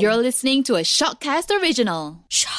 You're listening to a Shockcast original. Shock.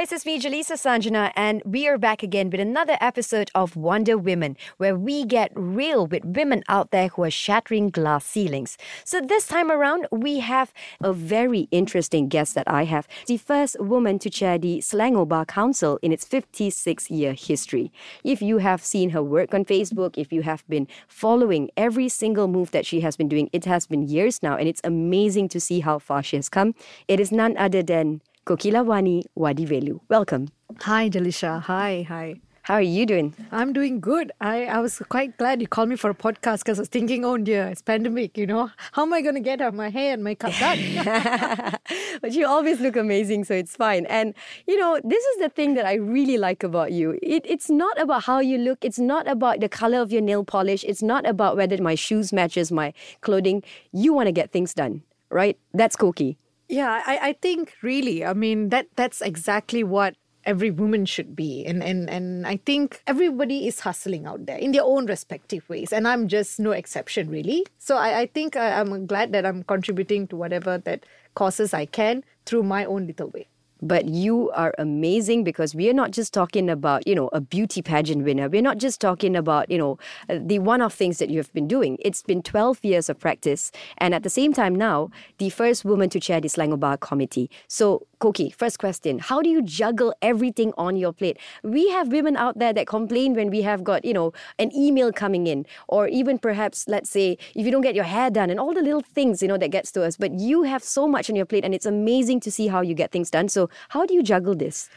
Guys, it's me Jaleesa Sanjana and we are back again with another episode of Wonder Women where we get real with women out there who are shattering glass ceilings. So this time around we have a very interesting guest that I have, the first woman to chair the Selangor Bar Council in its 56 year history. If you have seen her work on Facebook, if you have been following every single move that she has been doing, it has been years now and it's amazing to see how far she has come. It is none other than Kokilawani Wadivelu. Welcome. Hi, Delisha. Hi, hi. How are you doing? I'm doing good. I, I was quite glad you called me for a podcast because I was thinking, oh dear, it's pandemic, you know. How am I going to get uh, my hair and makeup done? but you always look amazing, so it's fine. And, you know, this is the thing that I really like about you. It, it's not about how you look. It's not about the color of your nail polish. It's not about whether my shoes matches my clothing. You want to get things done, right? That's Koki. Yeah, I, I think really, I mean, that that's exactly what every woman should be. And, and, and I think everybody is hustling out there in their own respective ways. And I'm just no exception, really. So I, I think I, I'm glad that I'm contributing to whatever that causes I can through my own little way. But you are amazing because we are not just talking about, you know, a beauty pageant winner. We're not just talking about, you know, uh, the one off things that you have been doing. It's been 12 years of practice. And at the same time now, the first woman to chair the Selangor Bar Committee. So, Koki, first question How do you juggle everything on your plate? We have women out there that complain when we have got, you know, an email coming in, or even perhaps, let's say, if you don't get your hair done and all the little things, you know, that gets to us. But you have so much on your plate, and it's amazing to see how you get things done. So, how do you juggle this?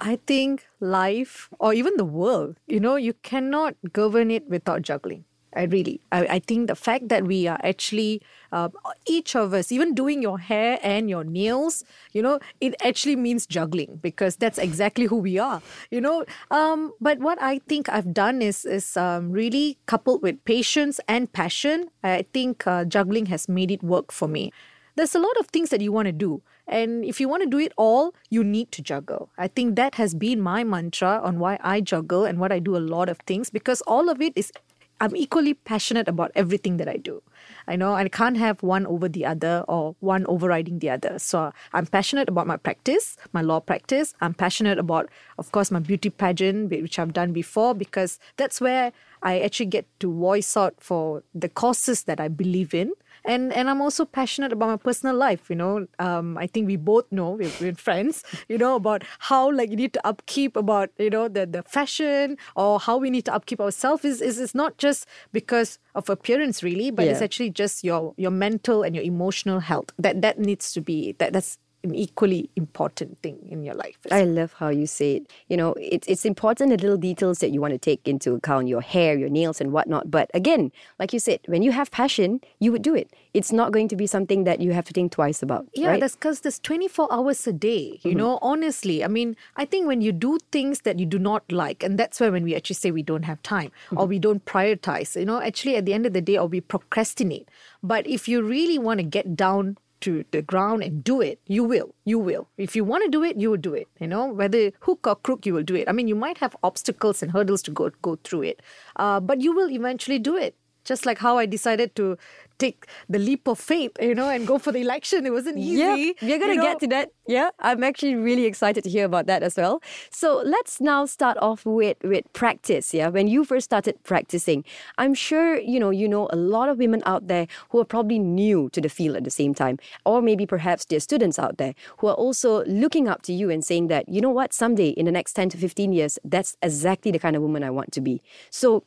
I think life or even the world, you know, you cannot govern it without juggling. I really, I, I think the fact that we are actually, uh, each of us, even doing your hair and your nails, you know, it actually means juggling because that's exactly who we are, you know. Um, but what I think I've done is is um, really coupled with patience and passion. I think uh, juggling has made it work for me. There's a lot of things that you want to do. And if you want to do it all, you need to juggle. I think that has been my mantra on why I juggle and what I do a lot of things because all of it is, I'm equally passionate about everything that I do. I know I can't have one over the other or one overriding the other. So I'm passionate about my practice, my law practice. I'm passionate about, of course, my beauty pageant, which I've done before, because that's where I actually get to voice out for the causes that I believe in and and I'm also passionate about my personal life. You know, um, I think we both know we're, we're friends. You know about how like you need to upkeep about you know the the fashion or how we need to upkeep ourselves is is is not just because of appearance really, but it's actually just your your mental and your emotional health that that needs to be that that's an equally important thing in your life. I love how you say it. You know, it's it's important the little details that you want to take into account, your hair, your nails, and whatnot. But again, like you said, when you have passion, you would do it. It's not going to be something that you have to think twice about. Yeah, right? that's because there's 24 hours a day. You mm-hmm. know, honestly, I mean, I think when you do things that you do not like, and that's where when we actually say we don't have time mm-hmm. or we don't prioritize, you know, actually at the end of the day, or we procrastinate. But if you really want to get down to the ground and do it, you will. You will. If you want to do it, you will do it. You know, whether hook or crook, you will do it. I mean, you might have obstacles and hurdles to go go through it, uh, but you will eventually do it. Just like how I decided to take the leap of faith, you know, and go for the election. It wasn't easy. Yeah, we're going to you know. get to that. Yeah, I'm actually really excited to hear about that as well. So let's now start off with with practice. Yeah, when you first started practicing, I'm sure you know you know a lot of women out there who are probably new to the field at the same time, or maybe perhaps they're students out there who are also looking up to you and saying that you know what, someday in the next 10 to 15 years, that's exactly the kind of woman I want to be. So.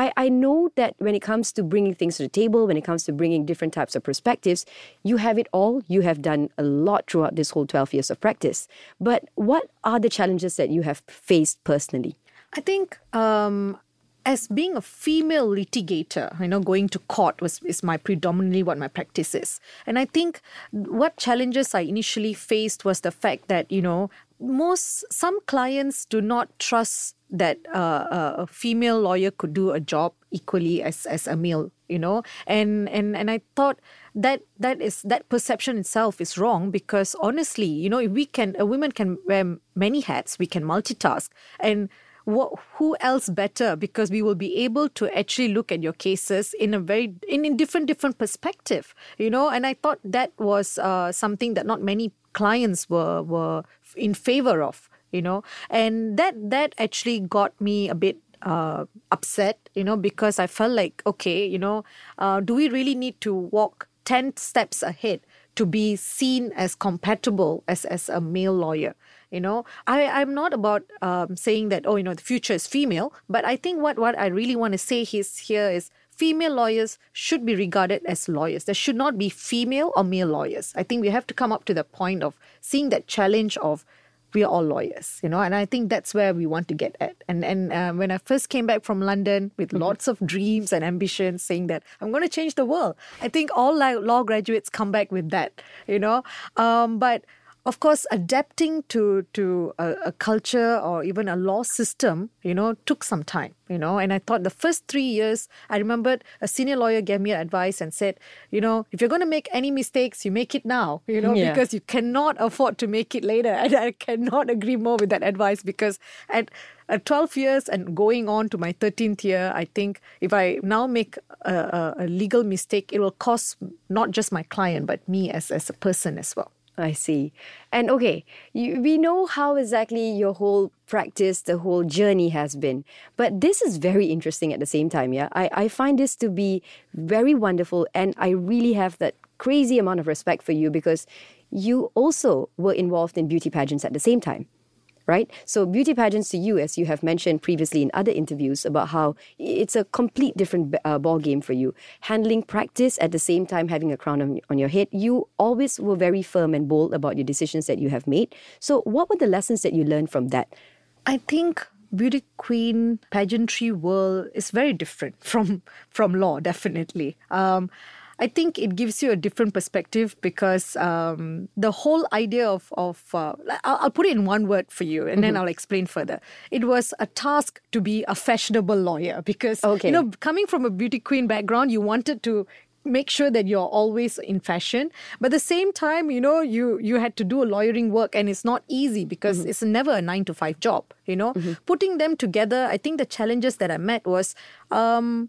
I, I know that when it comes to bringing things to the table, when it comes to bringing different types of perspectives, you have it all. You have done a lot throughout this whole 12 years of practice. But what are the challenges that you have faced personally? I think um, as being a female litigator, you know, going to court was is my predominantly what my practice is. And I think what challenges I initially faced was the fact that, you know, most some clients do not trust that uh, a female lawyer could do a job equally as, as a male you know and and and i thought that that is that perception itself is wrong because honestly you know if we can a woman can wear many hats we can multitask and what, who else better? Because we will be able to actually look at your cases in a very in, in different different perspective you know? And i thought that was uh, something that not many clients were were in favor of you know? And that that actually got me a bit uh, upset you know? Because i felt like okay you know uh, do we really need to walk 10 steps ahead to be seen as compatible as as a male lawyer you know i i'm not about um, saying that oh you know the future is female but i think what what i really want to say is here is female lawyers should be regarded as lawyers there should not be female or male lawyers i think we have to come up to the point of seeing that challenge of we are all lawyers, you know, and I think that's where we want to get at. And and uh, when I first came back from London with mm-hmm. lots of dreams and ambitions, saying that I'm going to change the world, I think all law graduates come back with that, you know. Um, but of course, adapting to to a, a, culture or even a law system, you know, took some time, you know. And I thought the first three years, I remembered a senior lawyer gave me advice and said, you know, if you're going to make any mistakes, you make it now, you know, yeah. because you cannot afford to make it later. And I cannot agree more with that advice because at at 12 years and going on to my 13th year, I think if I now make a, a, a legal mistake, it will cost not just my client, but me as, as a person as well. I see. And okay, you, we know how exactly your whole practice, the whole journey has been. But this is very interesting at the same time, yeah? I, I find this to be very wonderful, and I really have that crazy amount of respect for you because you also were involved in beauty pageants at the same time right? So beauty pageants to you, as you have mentioned previously in other interviews about how it's a complete different uh, ball game for you. Handling practice at the same time having a crown on, on your head, you always were very firm and bold about your decisions that you have made. So what were the lessons that you learned from that? I think beauty queen pageantry world is very different from from law definitely um, I think it gives you a different perspective because um, the whole idea of, of uh, I'll, I'll, put it in one word for you and mm-hmm. then I'll explain further. It was a task to be a fashionable lawyer because, okay. you know, coming from a beauty queen background, you wanted to make sure that you're always in fashion but at the same time you know you you had to do a lawyering work and it's not easy because mm-hmm. it's never a 9 to 5 job you know mm-hmm. putting them together i think the challenges that i met was um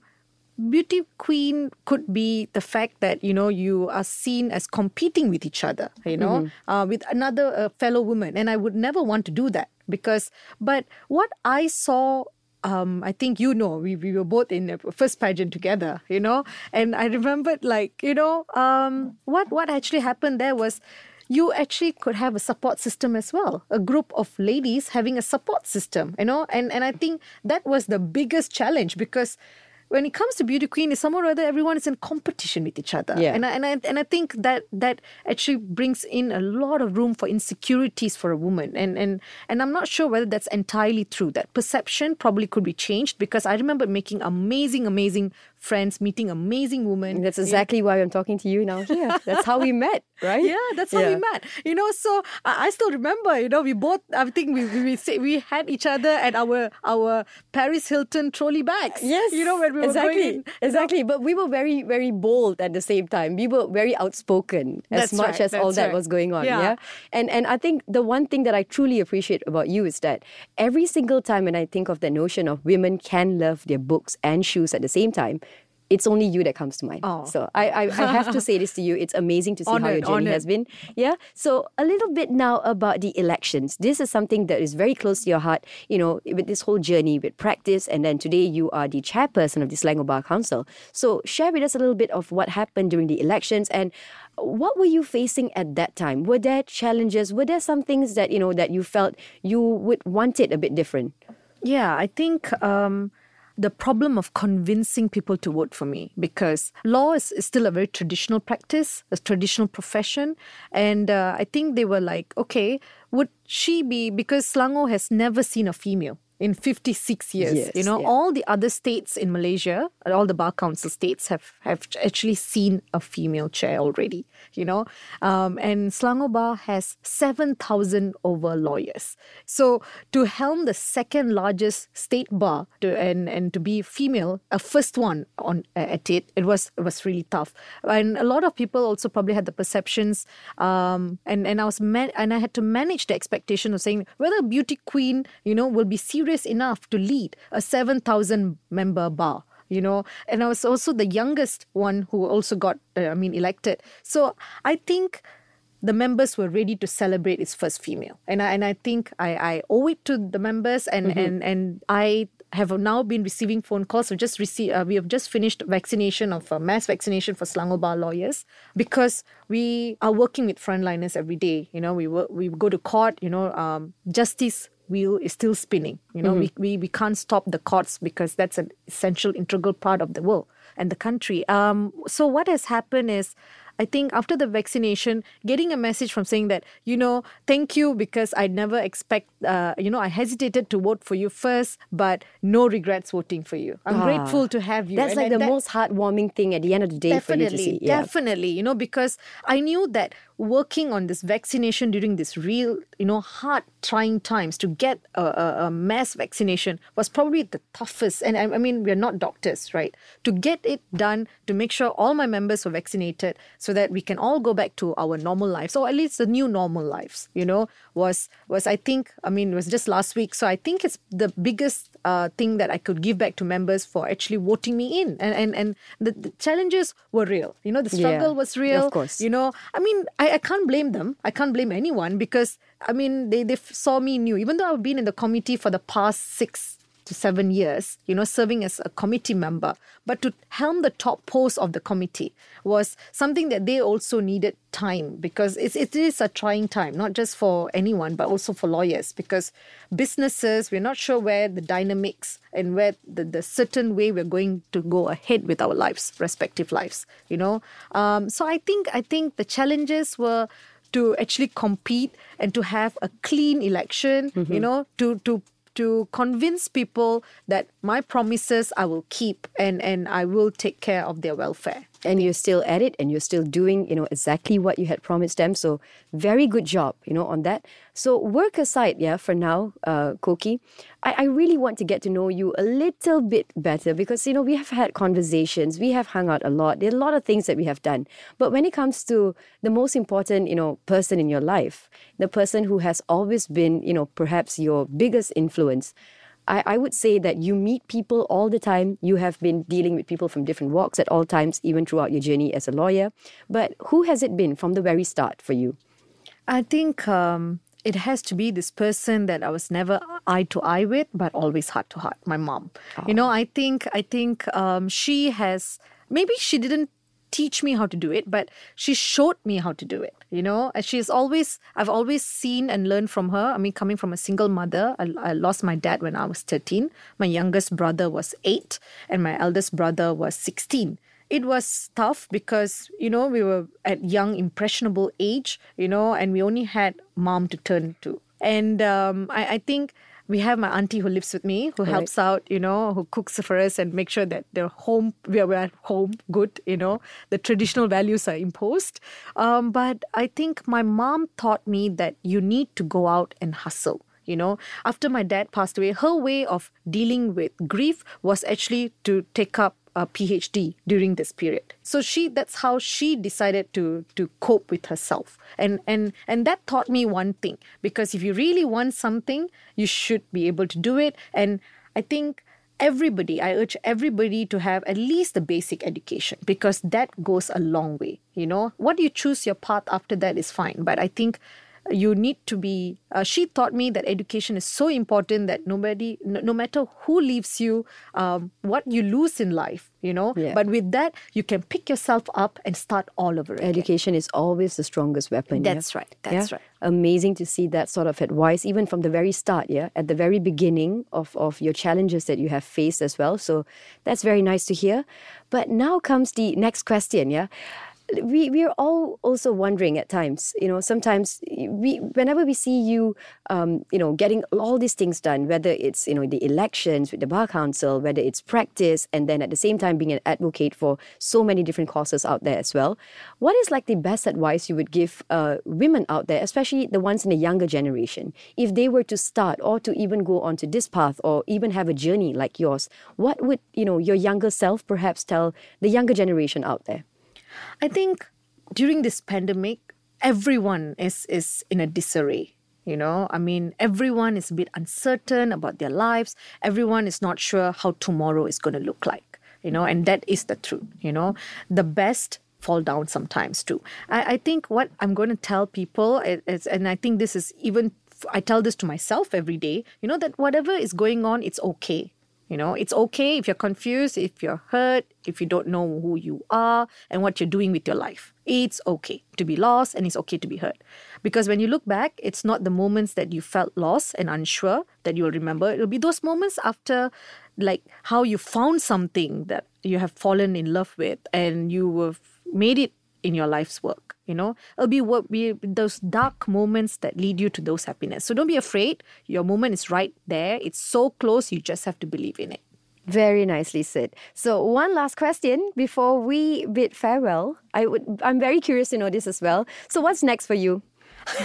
beauty queen could be the fact that you know you are seen as competing with each other you know mm-hmm. uh, with another uh, fellow woman and i would never want to do that because but what i saw um, I think you know we, we were both in the first pageant together, you know, and I remembered like you know um, what what actually happened there was you actually could have a support system as well a group of ladies having a support system you know and and I think that was the biggest challenge because when it comes to beauty queen, it's somehow or other everyone is in competition with each other. Yeah. And I, and I and I think that that actually brings in a lot of room for insecurities for a woman. And and and I'm not sure whether that's entirely true. That perception probably could be changed because I remember making amazing, amazing friends, meeting amazing women. That's exactly yeah. why I'm talking to you now here. That's how we met, right? Yeah, that's how yeah. we met. You know, so I, I, still remember, you know, we both, I think we, we, we, we had each other at our our Paris Hilton trolley bags. Yes. You know, when we were exactly, going Exactly. Know? But we were very, very bold at the same time. We were very outspoken as that's much right, as all that right. was going on. Yeah. yeah. And and I think the one thing that I truly appreciate about you is that every single time when I think of the notion of women can love their books and shoes at the same time, it's only you that comes to mind. Oh. So I, I, I have to say this to you. It's amazing to see honored, how your journey honored. has been. Yeah. So a little bit now about the elections. This is something that is very close to your heart, you know, with this whole journey with practice. And then today you are the chairperson of the Selangor Bar Council. So share with us a little bit of what happened during the elections and what were you facing at that time? Were there challenges? Were there some things that, you know, that you felt you would want it a bit different? Yeah, I think um, the problem of convincing people to vote for me because law is, is still a very traditional practice, a traditional profession. And uh, I think they were like, okay, would she be, because Selangor has never seen a female in 56 years. Yes, you know, yeah. all the other states in Malaysia, all the bar council states have, have actually seen a female chair already, you know. Um, and Selangor Bar has 7,000 over lawyers. So to helm the second largest state bar to, and, and to be female, a first one on at it, it was it was really tough. And a lot of people also probably had the perceptions, um, and and I was man- and I had to manage the expectation of saying whether a beauty queen, you know, will be serious enough to lead a seven thousand member bar you know and i was also the youngest one who also got uh, i mean elected so i think the members were ready to celebrate its first female and i and i think i i owe it to the members and and and i have now been receiving phone calls. We just received, uh, we have just finished vaccination of uh, mass vaccination for Selangor Bar lawyers because we are working with frontliners every day. You know, we work, we go to court. You know, um, justice wheel is still spinning. You know, we, we we can't stop the courts because that's an essential, integral part of the world and the country. Um, so what has happened is. I think after the vaccination, getting a message from saying that, you know, thank you because I never expect, uh, you know, I hesitated to vote for you first, but no regrets voting for you. I'm Ah, grateful to have you. That's And- like and the that- most heartwarming thing at the end of the day for you to definitely, see. Yeah. definitely, you know, because I knew that working on this vaccination during this real, you know, hard, trying times to get a, a, a mass vaccination was probably the toughest. And I, I mean, we're not doctors, right? To get it done, to make sure all my members were vaccinated so that we can all go back to our normal lives, or at least the new normal lives, you know, was, was I think, I mean, it was just last week. So I think it's the biggest uh, thing that I could give back to members for actually voting me in. And, and, and the, the challenges were real. You know, the Yeah, struggle was real. of course. You know, I mean, I, I can't blame them. I can't blame anyone because, I mean, they, they saw me new. Even though I've been in the committee for the past six to seven years, you know, serving as a committee member, but to helm the top post of the committee was something that they also needed time because it's, it is a trying time, not just for anyone, but also for lawyers because businesses, we're not sure where the dynamics and where the, the certain way we're going to go ahead with our lives, respective lives, you know. Um, so I think, I think the challenges were to actually compete and to have a clean election, you know, to, to to convince people that my promises I will keep and, and I will take care of their welfare. And you're still at it and you're still doing you know exactly what you had promised them. So very good job you know on that. So work aside yeah for now uh koki I, I really want to get to know you a little bit better because you know we have had conversations we have hung out a lot there are a lot of things that we have done. But when it comes to the most important you know person in your life the person who has always been you know perhaps your biggest influence I, I would say that you meet people all the time. You have been dealing with people from different walks at all times, even throughout your journey as a lawyer. But who has it been from the very start for you? I think um, it has to be this person that I was never eye to eye with, but always heart to heart. My mom. You know, I think I think um, she has maybe she didn't teach me how to do it, but she showed me how to do it. You know, and she's always I've always seen and learned from her. I mean, coming from a single mother, I, I lost my dad when I was thirteen. My youngest brother was eight, and my eldest brother was sixteen it was tough because you know we were at young impressionable age you know and we only had mom to turn to and um, I, I think we have my auntie who lives with me who helps out you know who cooks for us and make sure that the home we are at home good you know. The traditional values are imposed. Um, but i think my mom taught me that you need to go out and hustle you know. After my dad passed away her way of dealing with grief was actually to take up a PhD during this period. So she that's how she decided to to cope with herself. And and and that taught me one thing because if you really want something, you should be able to do it and I think everybody I urge everybody to have at least the basic education because that goes a long way, you know. What you choose your path after that is fine, but I think you need to be uh, she taught me that education is so important that nobody no, no matter who leaves you um, what you lose in life you know Yeah. but with that you can pick yourself up and start all over again Education is always the strongest weapon. yeah? That's right, that's Yeah? right. Amazing to see that sort of advice, even from the very start, yeah, at the very beginning of, of your challenges that you have faced as well. So that's very nice to hear. But now comes the next question, yeah. We we're all also wondering at times. You know, sometimes we whenever we see you, um, you know, getting all these things done, whether it's you know the elections with the bar council, whether it's practice, and then at the same time being an advocate for so many different causes out there as well. What is like the best advice you would give uh, women out there, especially the ones in the younger generation, if they were to start or to even go onto this path or even have a journey like yours? What would you know your younger self perhaps tell the younger generation out there? I think during this pandemic, everyone is is in a disarray. You know, I mean, everyone is a bit uncertain about their lives. Everyone is not sure how tomorrow is going to look like. You know, and that is the truth. You know, the best fall down sometimes too. I, I think what I'm going to tell people is, and I think this is even I tell this to myself every day. You know that whatever is going on, it's okay. You know, it's okay if you're confused, if you're hurt, if you don't know who you are and what you're doing with your life. It's okay to be lost and it's okay to be hurt. Because when you look back, it's not the moments that you felt lost and unsure that you'll remember. It'll be those moments after, like, how you found something that you have fallen in love with and you have made it in your life's work you know it'll be what be those dark moments that lead you to those happiness so don't be afraid your moment is right there it's so close you just have to believe in it very nicely said. So one last question before we bid farewell. I would I'm very curious to know this as well. So what's next for you?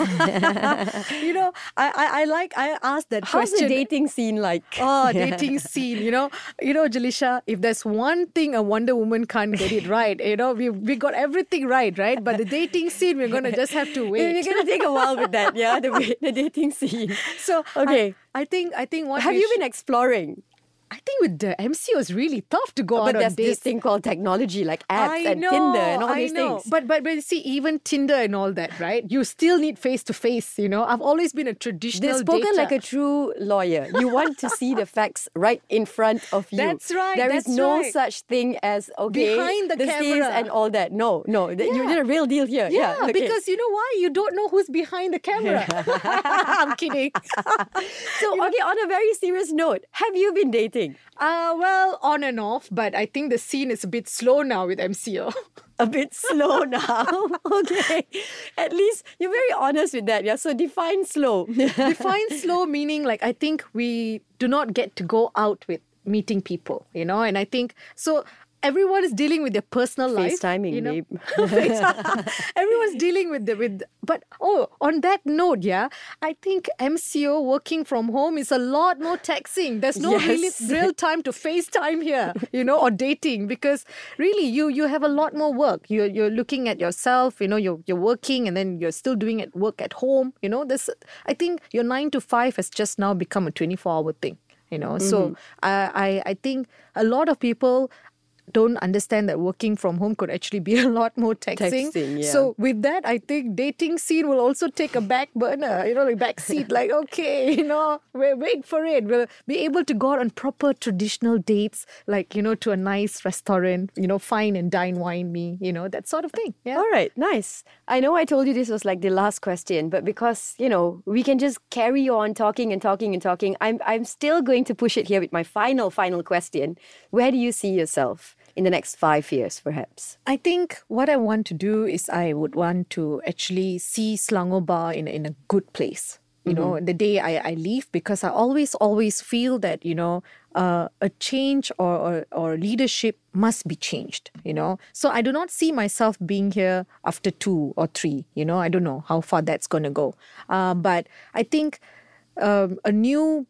you know, I, I, I like I asked that How's question. the dating scene like? Oh, dating scene. You know, you know, Jalisha. If there's one thing a Wonder Woman can't get it right, you know, we we got everything right, right? But the dating scene, we're gonna just have to wait. We're gonna take a while with that, yeah. The the dating scene. So okay, I, I think I think what have you sh- been exploring? I think with the MCO it's really tough to go but out on there's this thing called technology, like apps I and know, Tinder and all I these know. things. But but but you see, even Tinder and all that, right? You still need face to face. You know, I've always been a traditional. They've spoken dater. like a true lawyer. You want to see the facts right in front of you. That's right, There is that's no right. such thing as okay Behind the scenes camera. and all that. No, no, th- you Yeah. did a real deal here. Yeah, Yeah, okay. because you know why? You don't know who's behind the camera. I'm kidding. so okay. On a very serious note, have you been dating? Uh, well, on and off, but I think the scene is a bit slow now with MCO. A bit slow now. okay, at least you're very honest with that. Yeah. So define slow. Define slow meaning like I think we do not get to go out with meeting people, you know, and I think so. Everyone is dealing with their personal life. FaceTiming, you know? babe. Everyone's dealing with the with but oh on that note, yeah, I think MCO working from home is a lot more taxing. There's no Yes. really real time to FaceTime here, you know, or dating because really you you have a lot more work. You're you're looking at yourself, you know, you're you're working and then you're still doing it work at home. You know, this I think your nine to five has just now become a twenty four hour thing. You know, so mm-hmm. I, I I think a lot of people don't understand that working from home could actually be a lot more taxing. Taxing, yeah. So with that, I think dating scene will also take a back burner, you know, like back seat, like, okay, you know, wait, wait for it. We'll be able to go out on proper traditional dates, like, you know, to a nice restaurant, you know, fine and dine, wine me, you know, that sort of thing. Yeah. All right, nice. I know I told you this was like the last question, but because, you know, we can just carry on talking and talking and talking, I'm I'm still going to push it here with my final final question. Where do you see yourself in the next 5 years perhaps? I think what I want to do is I would want to actually see Selangor Bar in, in a good place. You know, the day I, I leave, because I always, always feel that, you know, uh, a change or, or, or leadership must be changed, you know. So I do not see myself being here after two or three, you know. I don't know how far that's going to go. Uh, but I think um, a new,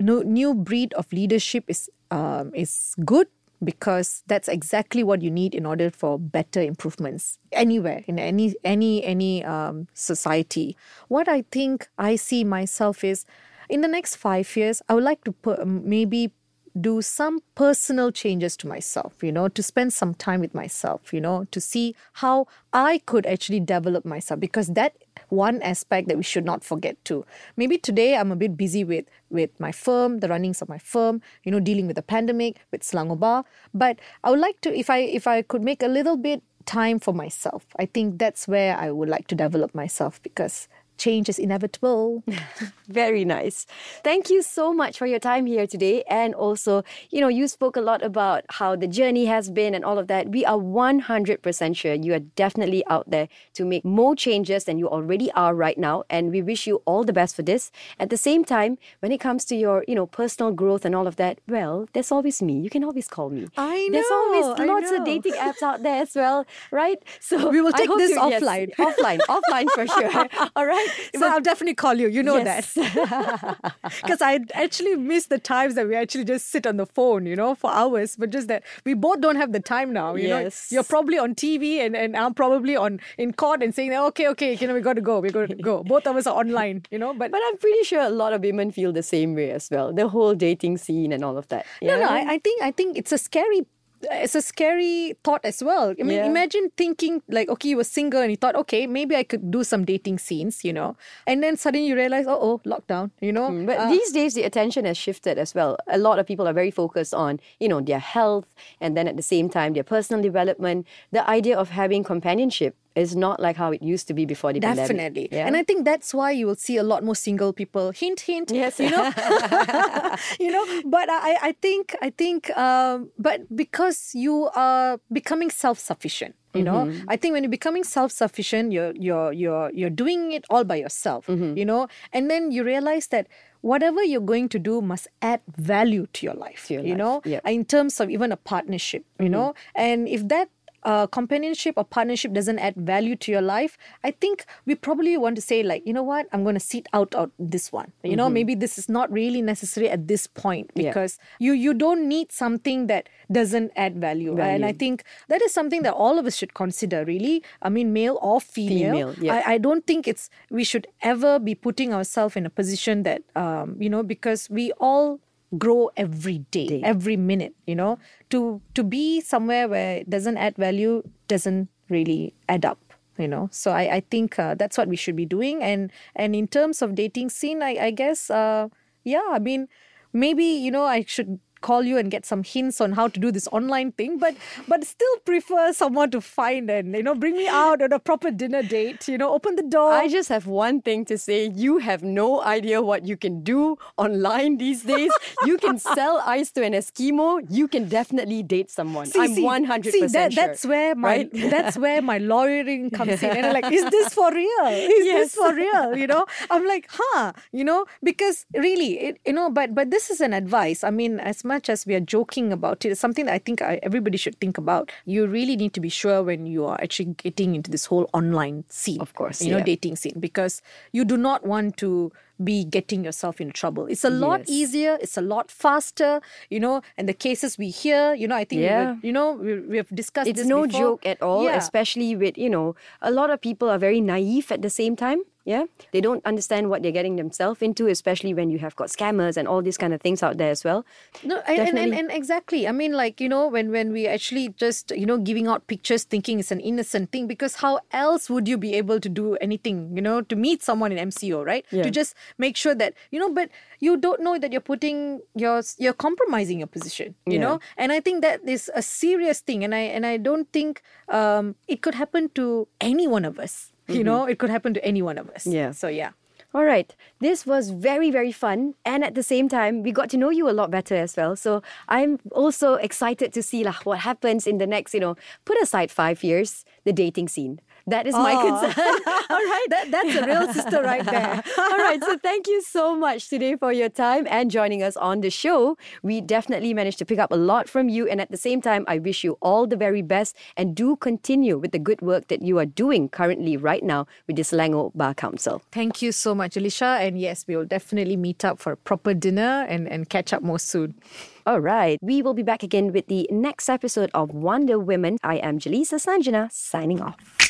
no, new breed of leadership is, um, is good because that's exactly what you need in order for better improvements anywhere in any any any um, society. What i think i see myself is in the next 5 years i would like to put, maybe do some personal changes to myself, you know, to spend some time with myself, you know, to see how I could actually develop myself because that one aspect that we should not forget too. Maybe today I'm a bit busy with with my firm, the runnings of my firm, you know, dealing with the pandemic, with Selangor Bar, but I would like to if I if I could make a little bit time for myself. I think that's where I would like to develop myself because change is inevitable. Very nice. Thank you so much for your time here today. And also, you know, you spoke a lot about how the journey has been and all of that. We are 100% sure you are definitely out there to make more changes than you already are right now. And we wish you all the best for this. At the same time, when it comes to your, you know, personal growth and all of that, well, there's always me. You can always call me. I know. There's always I lots of dating apps out there as well, right? So We will take hope this to- yes, offline. offline, offline for sure. All right. So I'll definitely call you. You know Yes. that. Because I actually miss the times that we actually just sit on the phone, you know, for hours. But just that we both don't have the time now. You Yes. know, you're probably on TV and, and I'm probably on in court and saying, okay, okay, you know, we got to go. We got to go. Both of us are online, you know. But, But I'm pretty sure a lot of women feel the same way as well. The whole dating scene and all of that. no, no, I, I think I think it's a scary. It's a scary thought as well. I mean, Yeah. imagine thinking like, okay, you were single and you thought, okay, maybe I could do some dating scenes, you know, and then suddenly you realize, oh, oh, lockdown, you know. But Uh, these days, the attention has shifted as well. A lot of people are very focused on, you know, their health and then at the same time, their personal development. The idea of having companionship is not like how it used to be before the pandemic. Definitely. Yeah? And I think that's why you will see a lot more single people. Hint, hint. Yes. You know, you know, but I, I think, I think, um, but because you are becoming self-sufficient, you know, mm-hmm. I think when you're becoming self-sufficient, you're, you're, you're, you're doing it all by yourself, mm-hmm. you know, and then you realize that whatever you're going to do must add value to your life, To your you life, know, yep. in terms of even a partnership, you mm-hmm. know, and if that uh, companionship or partnership doesn't add value to your life, I think we probably want to say like, you know what, I'm going to sit out out this one. You know, maybe this is not really necessary at this point Yeah. because you you don't need something that doesn't add value. And I think that is something that all of us should consider. Really, I mean, male or female. Female, yeah. I, I don't think it's we should ever be putting ourselves in a position that um, you know because we all grow every day, Day. every minute you know. To to be somewhere where it doesn't add value doesn't really add up you know. So i i think uh, that's what we should be doing. And and in terms of dating scene i i guess uh yeah i mean maybe you know i should call you and get some hints on how to do this online thing but but still prefer someone to find and you know bring me out on a proper dinner date you know open the door I just have one thing to say. You have no idea what you can do online these days. you can sell ice to an Eskimo. You can definitely date someone. See, I'm see, 100% see, that, sure. That's where my right? that's where my lawyering comes in, and I'm like, is this for real? Is Yes. this for real? You know, I'm like, huh? You know, because really, it, you know, but but this is an advice. I mean, as much as we are joking about it, it's something that I think I, everybody should think about. You really need to be sure when you are actually getting into this whole online scene, Of course, you know, yeah. dating scene, because you do not want to be getting yourself in trouble. It's a lot Yes. easier. It's a lot faster. You know, and the cases we hear, you know, I think we Yeah. were- you know, we, we have discussed it's no before. joke at all, Yeah. especially with, you know, a lot of people are very naive at the same time. Yeah. They don't understand what they're getting themselves into, especially when you have got scammers and all these kind of things out there as well. No, and, and, and, and exactly. I mean, like, you know, when, when we actually just, you know, giving out pictures thinking it's an innocent thing, because how else would you be able to do anything, you know, to meet someone in MCO, right? Yeah. To just make sure that, you know, but you don't know that you're putting your, you're compromising your position, you Yeah. know? And I think that is a serious thing. And I, and I don't think um, it could happen to any one of us, you know, it could happen to any one of us. Mm-hmm. Yeah. So, yeah. All right. This was very, very fun. And at the same time, we got to know you a lot better as well. So I'm also excited to see lah, what happens in the next, you know, put aside five years, the dating scene. That is my concern. All right. That, that's a real sister right there. All right. So thank you so much today for your time and joining us on the show. We definitely managed to pick up a lot from you. And at the same time, I wish you all the very best and do continue with the good work that you are doing currently right now with the Selangor Bar Council. Thank you so much, Alicia. And yes, we will definitely meet up for a proper dinner and, and catch up more soon. All right. We will be back again with the next episode of Wonder Women. I am Jaleesa Sanjana signing off.